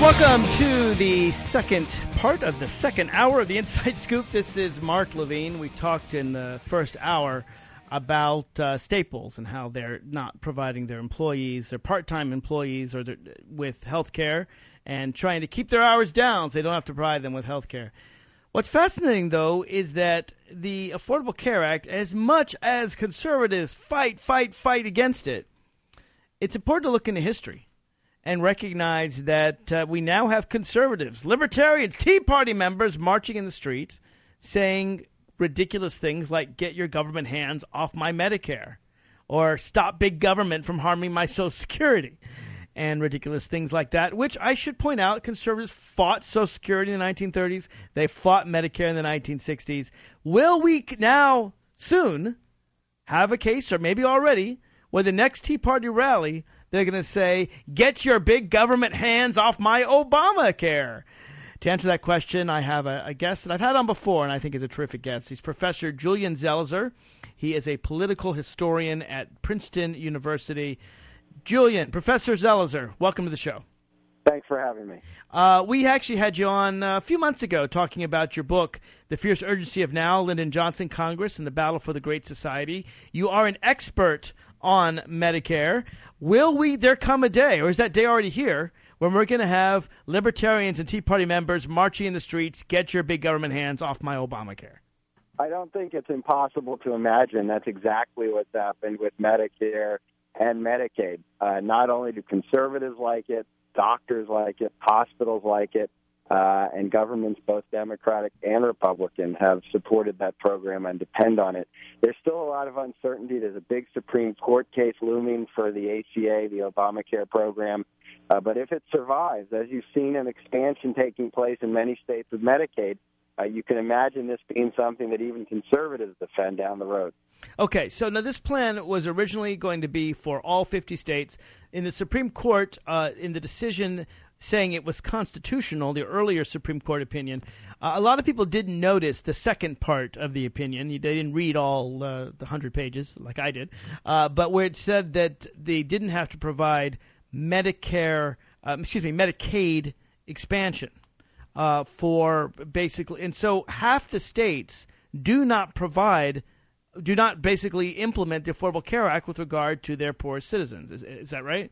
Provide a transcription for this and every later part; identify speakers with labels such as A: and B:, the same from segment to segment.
A: Welcome to the second part of the second hour of the Inside Scoop. This is Mark Levine. We talked in the first hour about uh, Staples and how they're not providing their employees, their part-time employees, or their, with health care and trying to keep their hours down so they don't have to provide them with health care. What's fascinating, though, is that the Affordable Care Act, as much as conservatives fight, fight, fight against it, it's important to look into history and recognize that uh, we now have conservatives, libertarians, Tea Party members marching in the streets saying ridiculous things like get your government hands off my Medicare or stop big government from harming my Social Security and ridiculous things like that, which I should point out conservatives fought Social Security in the 1930s. They fought Medicare in the 1960s. Will we now, soon, have a case, or maybe already, where the next Tea Party rally, they're going to say, get your big government hands off my Obamacare? To answer that question, I have a, a, guest that I've had on before, and I think is a terrific guest. He's Professor Julian Zelizer. He is a political historian at Princeton University. Julian, Professor Zelizer, welcome to the show.
B: Thanks for having me.
A: Uh, we actually had you on uh, a few months ago talking about your book, The Fierce Urgency of Now, Lyndon Johnson, Congress, and the Battle for the Great Society. You are an expert on Medicare. Will we there come a day, or is that day already here, when we're going to have libertarians and Tea Party members marching in the streets, get your big government hands off my Obamacare?
B: I don't think it's impossible to imagine that's exactly what's happened with Medicare and Medicaid. Uh, not only do conservatives like it, doctors like it, hospitals like it, uh, and governments, both Democratic and Republican, have supported that program and depend on it. There's still a lot of uncertainty. There's a big Supreme Court case looming for the ACA, the Obamacare program. Uh, but if it survives, as you've seen an expansion taking place in many states with Medicaid, uh, you can imagine this being something that even conservatives defend down the road.
A: Okay, so now this plan was originally going to be for all 50 states. In the Supreme Court, uh, in the decision saying it was constitutional, the earlier Supreme Court opinion, uh, a lot of people didn't notice the second part of the opinion. They didn't read all uh, the 100 pages like I did, uh, but where it said that they didn't have to provide Medicare, um, excuse me, Medicaid expansion uh, for basically, and so half the states do not provide do not basically implement the Affordable Care Act with regard to their poor citizens. Is, is that right?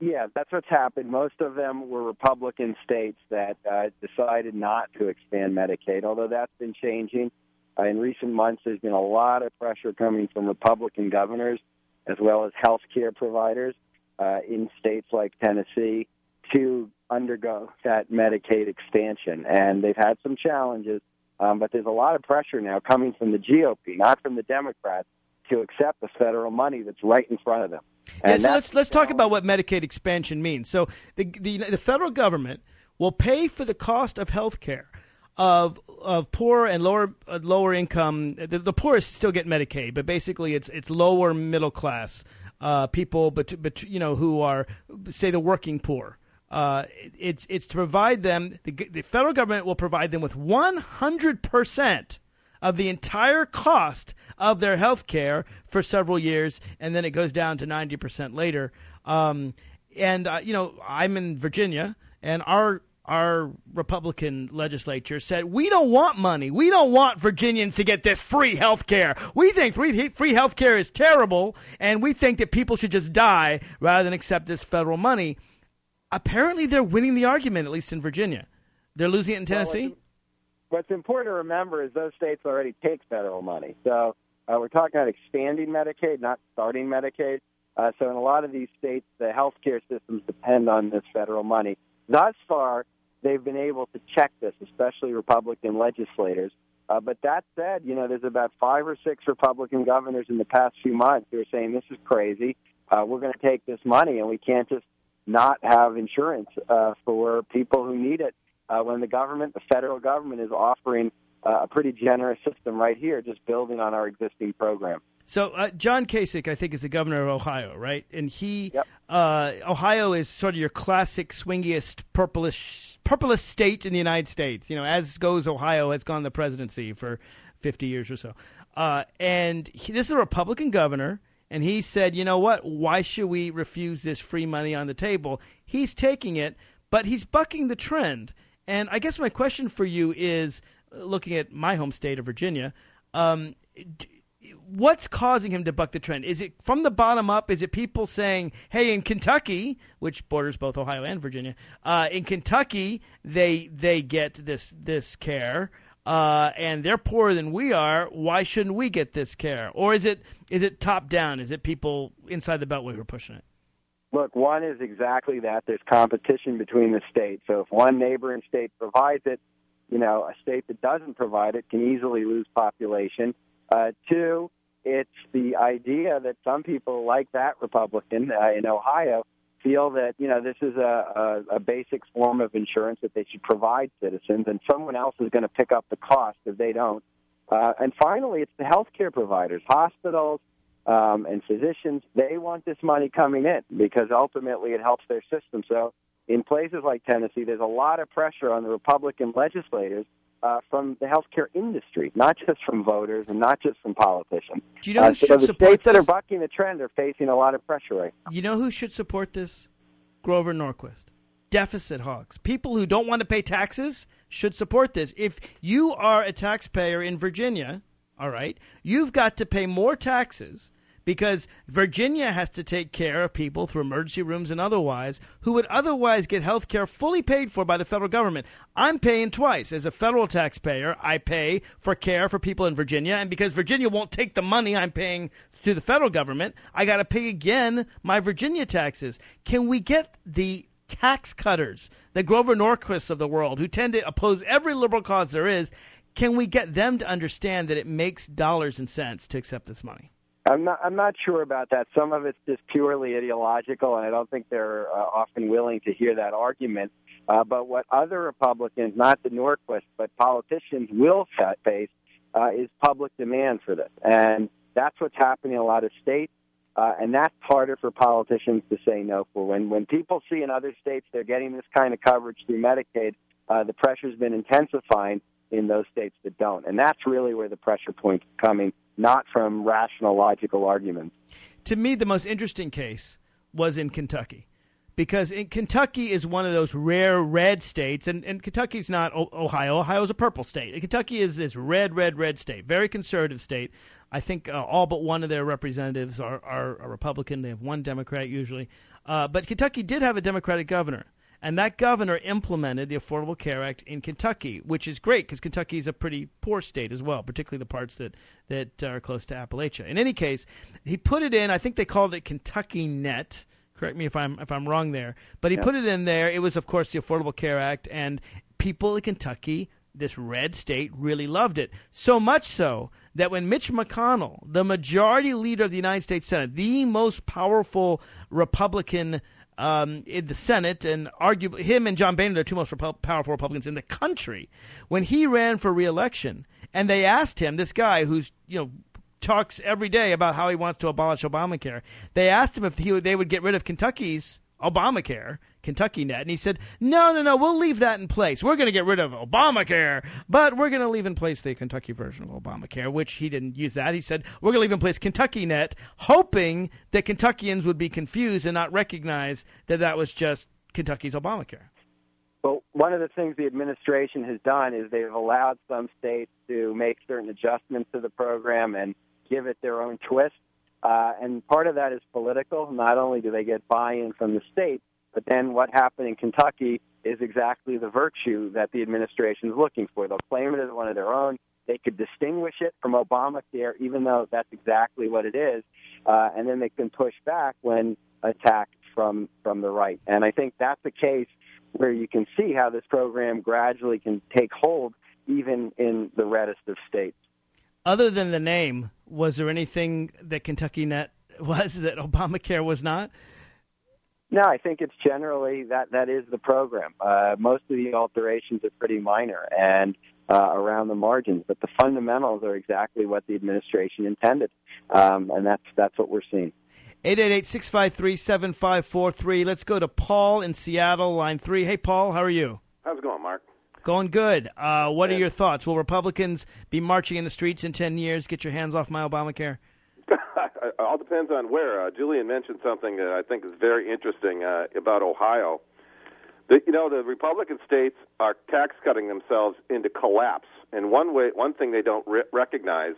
B: Yeah, that's what's happened. Most of them were Republican states that uh, decided not to expand Medicaid, although that's been changing. Uh, in recent months, there's been a lot of pressure coming from Republican governors as well as health care providers uh, in states like Tennessee to undergo that Medicaid expansion. And they've had some challenges um, but there's a lot of pressure now coming from the GOP, not from the Democrats, to accept the federal money that's right in front of them.
A: And yeah, so let's let's talk about what Medicaid expansion means. So the the, the federal government will pay for the cost of health care of of poor and lower uh, lower income. The, the poorest still get Medicaid, but basically it's it's lower middle class uh, people, but but you know who are say the working poor. Uh, it's it's to provide them. The, the federal government will provide them with 100 percent of the entire cost of their health care for several years, and then it goes down to 90% later. Um, and uh, you know, I'm in Virginia, and our our Republican legislature said we don't want money. We don't want Virginians to get this free health care. We think free free health care is terrible, and we think that people should just die rather than accept this federal money apparently they're winning the argument, at least in Virginia. They're losing it in Tennessee. Well,
B: what's, what's, important to remember is those states already take federal money. So uh, we're talking about expanding Medicaid, not starting Medicaid. Uh, so in a lot of these states, the healthcare systems depend on this federal money. Thus far, they've been able to check this, especially Republican legislators. Uh, but that said, you know, there's about five or six Republican governors in the past few months who are saying this is crazy. Uh, we're going to take this money, and we can't just not have insurance uh, for people who need it uh, when the government, the federal government, is offering uh, a pretty generous system right here, just building on our existing program.
A: So uh, John Kasich, I think, is the governor of Ohio, right? And he,
B: yep.
A: uh, Ohio is sort of your classic swingiest purplish, purplish state in the United States. You know, as goes Ohio, has gone the presidency for 50 years or so. Uh, and he, this is a Republican governor and he said, you know what? Why should we refuse this free money on the table? He's taking it, but he's bucking the trend. And I guess my question for you is, looking at my home state of Virginia, um, what's causing him to buck the trend? Is it from the bottom up? Is it people saying, "Hey, in Kentucky, which borders both Ohio and Virginia, uh, in Kentucky they they get this this care, uh, and they're poorer than we are. Why shouldn't we get this care?" Or is it is it top down? Is it people inside the Beltway who are pushing it?
B: Look, one is exactly that. There's competition between the states. So if one neighboring state provides it, you know, a state that doesn't provide it can easily lose population. Uh, two, it's the idea that some people like that Republican uh, in Ohio feel that you know this is a, a, a basic form of insurance that they should provide citizens, and someone else is going to pick up the cost if they don't. Uh, and finally, it's the healthcare providers, hospitals, um, and physicians. They want this money coming in because ultimately it helps their system. So, in places like Tennessee, there's a lot of pressure on the Republican legislators uh, from the healthcare industry, not just from voters and not just from politicians.
A: Do you know who
B: uh, so
A: should
B: the
A: support
B: states that are bucking the trend are facing a lot of pressure right now.
A: You know who should support this? Grover Norquist. Deficit hogs. People who don't want to pay taxes should support this. If you are a taxpayer in Virginia, all right, you've got to pay more taxes because Virginia has to take care of people through emergency rooms and otherwise who would otherwise get health care fully paid for by the federal government. I'm paying twice. As a federal taxpayer, I pay for care for people in Virginia, and because Virginia won't take the money I'm paying to the federal government, I got to pay again my Virginia taxes. Can we get the tax cutters, the Grover Norquists of the world, who tend to oppose every liberal cause there is, can we get them to understand that it makes dollars and cents to accept this money?
B: I'm not. I'm not sure about that. Some of it's just purely ideological, and I don't think they're uh, often willing to hear that argument. Uh, but what other Republicans, not the Norquist, but politicians, will fa- face uh, is public demand for this, and that's what's happening in a lot of states. Uh, and that's harder for politicians to say no for. When when people see in other states they're getting this kind of coverage through Medicaid, uh, the pressure's been intensifying in those states that don't, and that's really where the pressure point's coming not from rational, logical arguments.
A: To me, the most interesting case was in Kentucky. Because in Kentucky is one of those rare red states, and, and Kentucky's not Ohio. Ohio's a purple state. Kentucky is this red, red, red state, very conservative state. I think uh, all but one of their representatives are, are, are Republican. They have one Democrat usually. Uh, but Kentucky did have a Democratic governor. And that governor implemented the Affordable Care Act in Kentucky, which is great because Kentucky is a pretty poor state as well, particularly the parts that that are close to Appalachia. In any case, he put it in. I think they called it Kentucky Net. Correct me if I'm if I'm wrong there, but he
B: Yeah.
A: put it in there. It was of course the Affordable Care Act, and people in Kentucky, this red state, really loved it. So much so that when Mitch McConnell, the majority leader of the United States Senate, the most powerful Republican um, in the Senate, and arguably him and John Boehner, the two most powerful Republicans in the country, when he ran for reelection, and they asked him, this guy who's you know talks every day about how he wants to abolish Obamacare, they asked him if he they would get rid of Kentucky's Obamacare, Kentucky Net, and he said, no, no, no, we'll leave that in place. We're going to get rid of Obamacare, but we're going to leave in place the Kentucky version of Obamacare, which he didn't use that. He said, we're going to leave in place Kentucky Net, hoping that Kentuckians would be confused and not recognize that that was just Kentucky's Obamacare.
B: Well, one of the things the administration has done is they've allowed some states to make certain adjustments to the program and give it their own twist. Uh, and part of that is political. Not only do they get buy-in from the state, but then what happened in Kentucky is exactly the virtue that the administration is looking for. They'll claim it as one of their own. They could distinguish it from Obamacare, even though that's exactly what it is, uh, and then they can push back when attacked from from the right. And I think that's a case where you can see how this program gradually can take hold, even in the reddest of states.
A: Other than the name, was there anything that Kentucky Net was that Obamacare was not?
B: No, I think it's generally that that is the program. Uh, most of the alterations are pretty minor and uh, around the margins, but the fundamentals are exactly what the administration intended, um, and that's that's what we're seeing.
A: 888-653-7543. Let's go to Paul in Seattle, line three. Hey, Paul, how are you?
C: How's it going, Mark?
A: Going good. Uh, what are your thoughts? Will Republicans be marching in the streets in 10 years? Get your hands off my Obamacare.
C: It all depends on where. Uh, Julian mentioned something that I think is very interesting uh, about Ohio. The, you know, the Republican states are tax cutting themselves into collapse. And one way, one thing they don't re- recognize,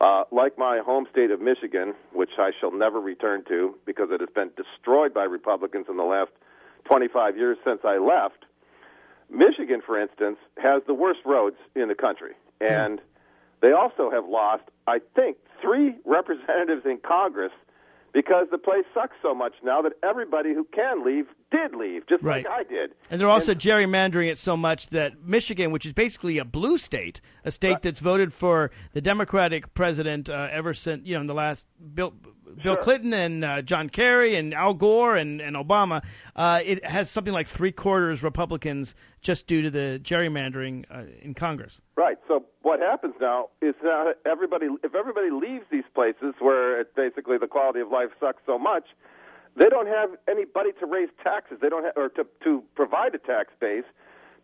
C: uh, like my home state of Michigan, which I shall never return to because it has been destroyed by Republicans in the last 25 years since I left. Michigan, for instance, has the worst roads in the country, and they also have lost, I think, three representatives in Congress because the place sucks so much now that everybody who can leave did leave, just
A: Right.
C: like I did.
A: And they're also gerrymandering it so much that Michigan, which is basically a blue state, a state that's voted for the Democratic president uh, ever since, you know, in the last Bill, Bill
C: Sure.
A: Clinton and uh, John Kerry and Al Gore and, and Obama, uh, it has something like three quarters Republicans just due to the gerrymandering uh, in Congress.
C: Right. So what happens now is that everybody, if everybody leaves these places where it, basically the quality of life sucks so much, they don't have anybody to raise taxes. They don't have, or to to provide a tax base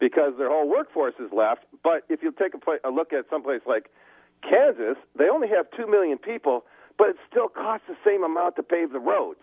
C: because their whole workforce is left. But if you take a, pla a look at someplace like Kansas, they only have two million people, but it still costs the same amount to pave the roads.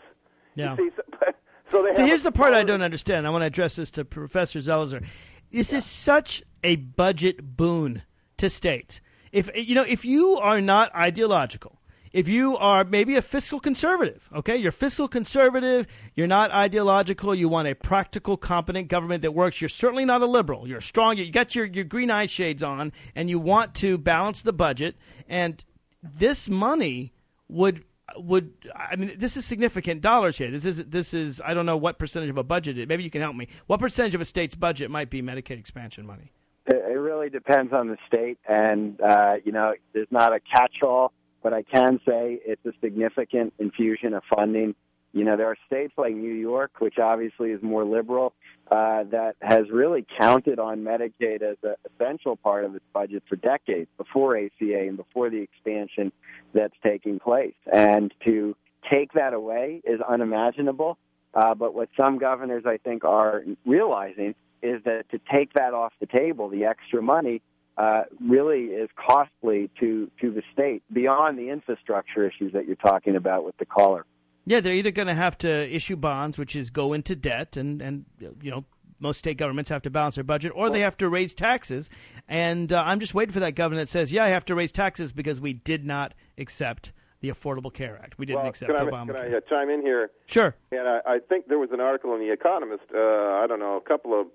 A: Yeah.
C: See, so, so they
A: So here's
C: a
A: the part I don't understand. I want to address this to Professor Zelizer. This is such a budget boon to states. If you know, if you are not ideological, if you are maybe a fiscal conservative, okay, you're fiscal conservative, you're not ideological, you want a practical, competent government that works. You're certainly not a liberal. You're strong. You got your your green eye shades on, and you want to balance the budget. And this money would would I mean this is significant dollars here. This is this is I don't know what percentage of a budget it. Maybe you can help me. What percentage of a state's budget might be Medicaid expansion money?
B: It, really depends on the state, and uh, you know, there's not a catch-all, but I can say it's a significant infusion of funding. You know, there are states like New York, which obviously is more liberal, uh, that has really counted on Medicaid as an essential part of its budget for decades before ACA and before the expansion that's taking place. And to take that away is unimaginable. Uh, but what some governors, I think, are realizing is that to take that off the table, the extra money, uh, really is costly to, to the state beyond the infrastructure issues that you're talking about with the caller.
A: Yeah, they're either going to have to issue bonds, which is go into debt, and and you know most state governments have to balance their budget, or they have to raise taxes. And uh, I'm just waiting for that governor that says, yeah, I have to raise taxes because we did not accept the Affordable Care Act. We didn't
C: Well,
A: accept
C: can I,
A: Obamacare.
C: can I uh, chime in here?
A: Sure.
C: And I, I think there was an article in The Economist, uh, I don't know, a couple of,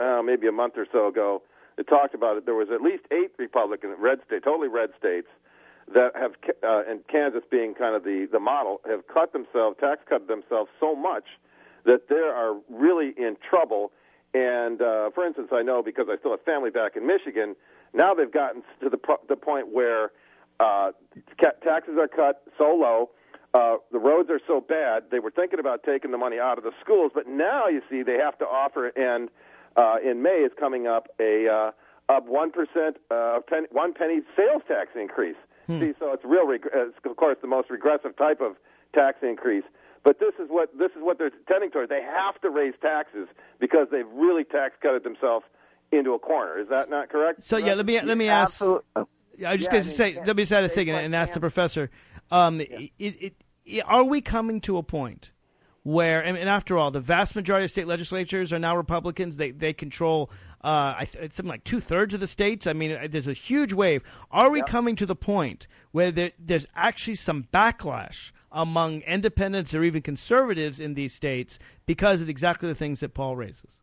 C: uh, maybe a month or so ago, that talked about it. There was at least eight Republican red states, totally red states, that have, uh, and Kansas being kind of the, the model, have cut themselves, tax cut themselves so much that they are really in trouble. And uh, for instance, I know because I still have family back in Michigan, now they've gotten to the, pro- the point where uh, ca- taxes are cut so low. Uh, the roads are so bad. They were thinking about taking the money out of the schools, but now you see they have to offer. And uh, in May is coming up a uh, up one percent, uh, one penny sales tax increase. See, so it's real. Reg- it's of course the most regressive type of tax increase. But this is what this is what they're tending towards. They have to raise taxes because they've really tax cutted themselves into a corner. Is that not correct?
A: So yeah, let me let me ask.
B: Absolute- oh,
A: Yeah, I was just
B: Yeah,
A: going to say, let me say a
B: say
A: second and ask the professor. Um, it, it, it, are we coming to a point where, and, and after all, the vast majority of state legislatures are now Republicans. They they control uh, I th- it's something like two thirds of the states. I mean, uh, there's a huge wave. Are we
B: Yep.
A: coming to the point where there, there's actually some backlash among independents or even conservatives in these states because of exactly the things that Paul raises?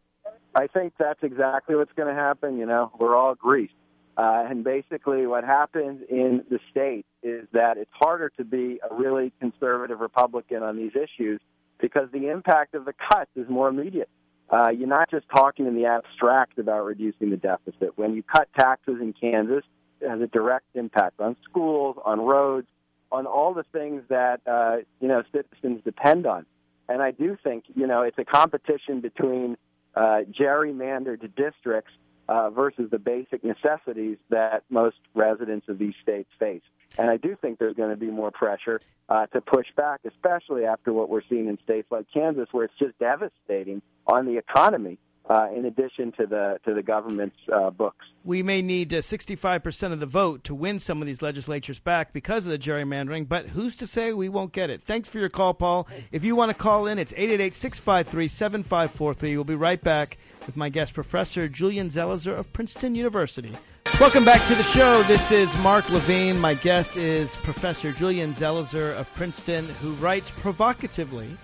B: I think that's exactly what's going to happen. You know, we're all greased. Uh, and basically, what happens in the state is that it's harder to be a really conservative Republican on these issues because the impact of the cuts is more immediate. Uh, you're not just talking in the abstract about reducing the deficit. When you cut taxes in Kansas, it has a direct impact on schools, on roads, on all the things that uh, you know citizens depend on. And I do think you know it's a competition between uh, gerrymandered districts uh, versus the basic necessities that most residents of these states face. And I do think there's going to be more pressure uh, to push back, especially after what we're seeing in states like Kansas, where it's just devastating on the economy. uh, in addition to the to the government's uh, books.
A: We may need uh, 65% of the vote to win some of these legislatures back because of the gerrymandering, but who's to say we won't get it? Thanks for your call, Paul. If you want to call in, it's 888-653-7543. We'll be right back with my guest, Professor Julian Zelizer of Princeton University. Welcome back to the show. This is Mark Levine. My guest is Professor Julian Zelizer of Princeton, who writes provocatively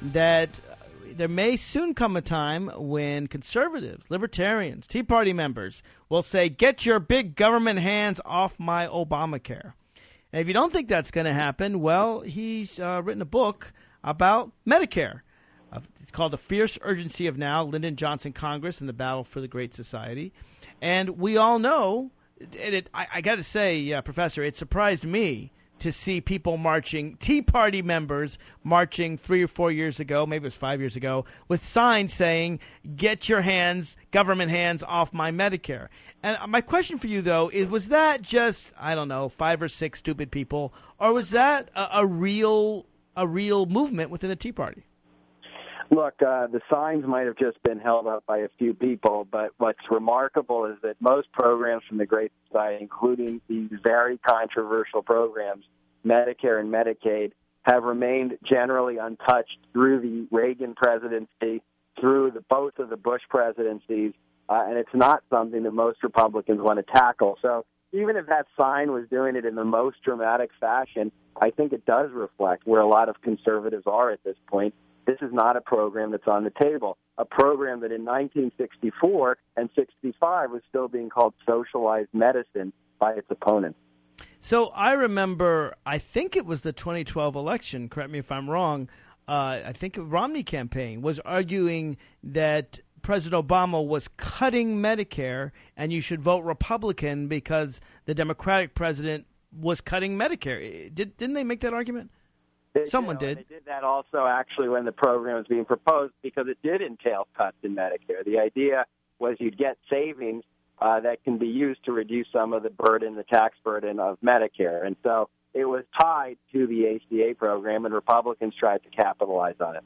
A: that there may soon come a time when conservatives, libertarians, Tea Party members will say, Get your big government hands off my Obamacare. And if you don't think that's going to happen, well, he's uh, written a book about Medicare. Uh, it's called The Fierce Urgency of Now Lyndon Johnson Congress and the Battle for the Great Society. And we all know, and it, I, I got to say, uh, Professor, it surprised me to see people marching, Tea Party members marching three or four years ago, maybe it was five years ago, with signs saying, "Get your hands, government hands, off my Medicare." And my question for you though is, was that just I don't know, five or six stupid people, or was that a, a real a real movement within the Tea Party?
B: Look, uh, the signs might have just been held up by a few people, but what's remarkable is that most programs from the Great Society, including these very controversial programs, Medicare and Medicaid, have remained generally untouched through the Reagan presidency, through the, both of the Bush presidencies, uh, and it's not something that most Republicans want to tackle. So even if that sign was doing it in the most dramatic fashion, I think it does reflect where a lot of conservatives are at this point this is not a program that's on the table. A program that in 1964 and 65 was still being called socialized medicine by its opponents.
A: So I remember, I think it was the 2012 election. Correct me if I'm wrong. Uh, I think Romney campaign was arguing that President Obama was cutting Medicare, and you should vote Republican because the Democratic president was cutting Medicare. Did, didn't they make that argument?
B: They,
A: Someone
B: you know,
A: did.
B: They did that also actually when the program was being proposed because it did entail cuts in Medicare. The idea was you'd get savings uh, that can be used to reduce some of the burden, the tax burden of Medicare. And so it was tied to the ACA program, and Republicans tried to capitalize on it.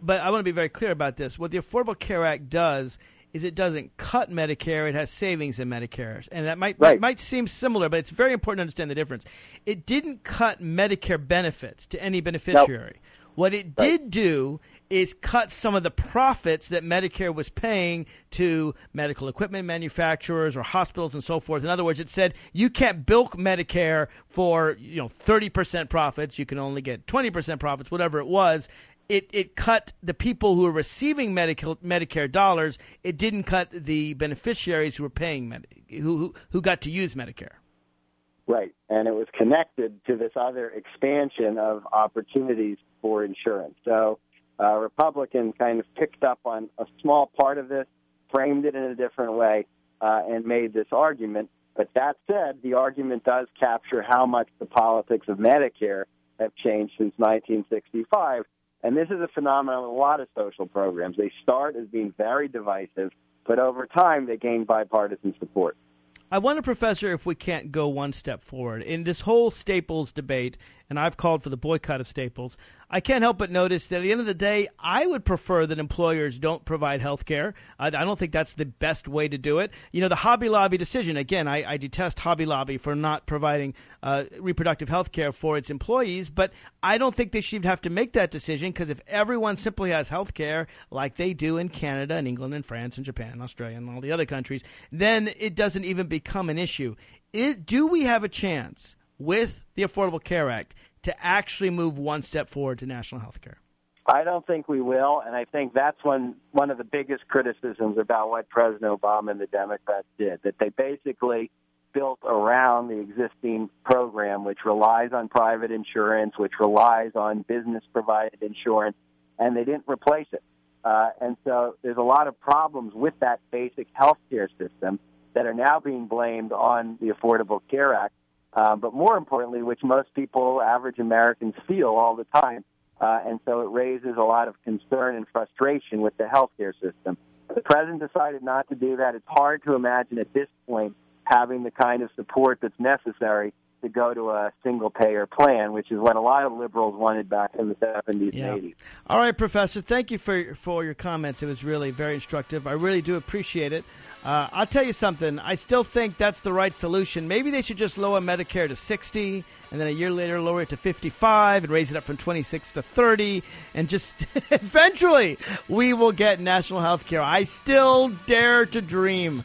A: But I want to be very clear about this. What the Affordable Care Act does is it doesn't cut Medicare; it has savings in Medicare, and that might
B: right.
A: might seem similar, but it's very important to understand the difference. It didn't cut Medicare benefits to any beneficiary.
B: Nope.
A: What it
B: right.
A: did do is cut some of the profits that Medicare was paying to medical equipment manufacturers or hospitals and so forth. In other words, it said you can't bilk Medicare for you know 30% profits. You can only get 20% profits, whatever it was it, it cut the people who were receiving Medicare, Medicare dollars. It didn't cut the beneficiaries who were paying Med- who, who who got to use Medicare.
B: Right, and it was connected to this other expansion of opportunities for insurance. So uh, Republicans kind of picked up on a small part of this, framed it in a different way, uh, and made this argument. But that said, the argument does capture how much the politics of Medicare have changed since 1965 and this is a phenomenon with a lot of social programs. They start as being very divisive, but over time they gain bipartisan support.
A: I wonder, Professor, if we can't go one step forward. In this whole Staples debate, and I've called for the boycott of Staples, I can't help but notice that at the end of the day, I would prefer that employers don't provide health care. I, I don't think that's the best way to do it. You know, the Hobby Lobby decision, again, I, I detest Hobby Lobby for not providing uh, reproductive health care for its employees, but I don't think they should have to make that decision because if everyone simply has health care like they do in Canada and England and France and Japan and Australia and all the other countries, then it doesn't even become an issue. Is, do we have a chance with the Affordable Care Act to actually move one step forward to national health care?
B: I don't think we will, and I think that's one one of the biggest criticisms about what President Obama and the Democrats did. That they basically built around the existing program, which relies on private insurance, which relies on business provided insurance, and they didn't replace it. Uh, and so there's a lot of problems with that basic health care system that are now being blamed on the Affordable Care Act uh, but more importantly, which most people, average Americans, feel all the time. Uh, and so it raises a lot of concern and frustration with the healthcare system. The president decided not to do that. It's hard to imagine at this point having the kind of support that's necessary to go to a single payer plan, which is what a lot of liberals wanted back in the 70s
A: Yeah.
B: and 80s.
A: All right, Professor. Thank you for for your comments. It was really very instructive. I really do appreciate it. Uh, I'll tell you something. I still think that's the right solution. Maybe they should just lower Medicare to 60, and then a year later lower it to 55, and raise it up from 26 to 30, and just eventually we will get national health care. I still dare to dream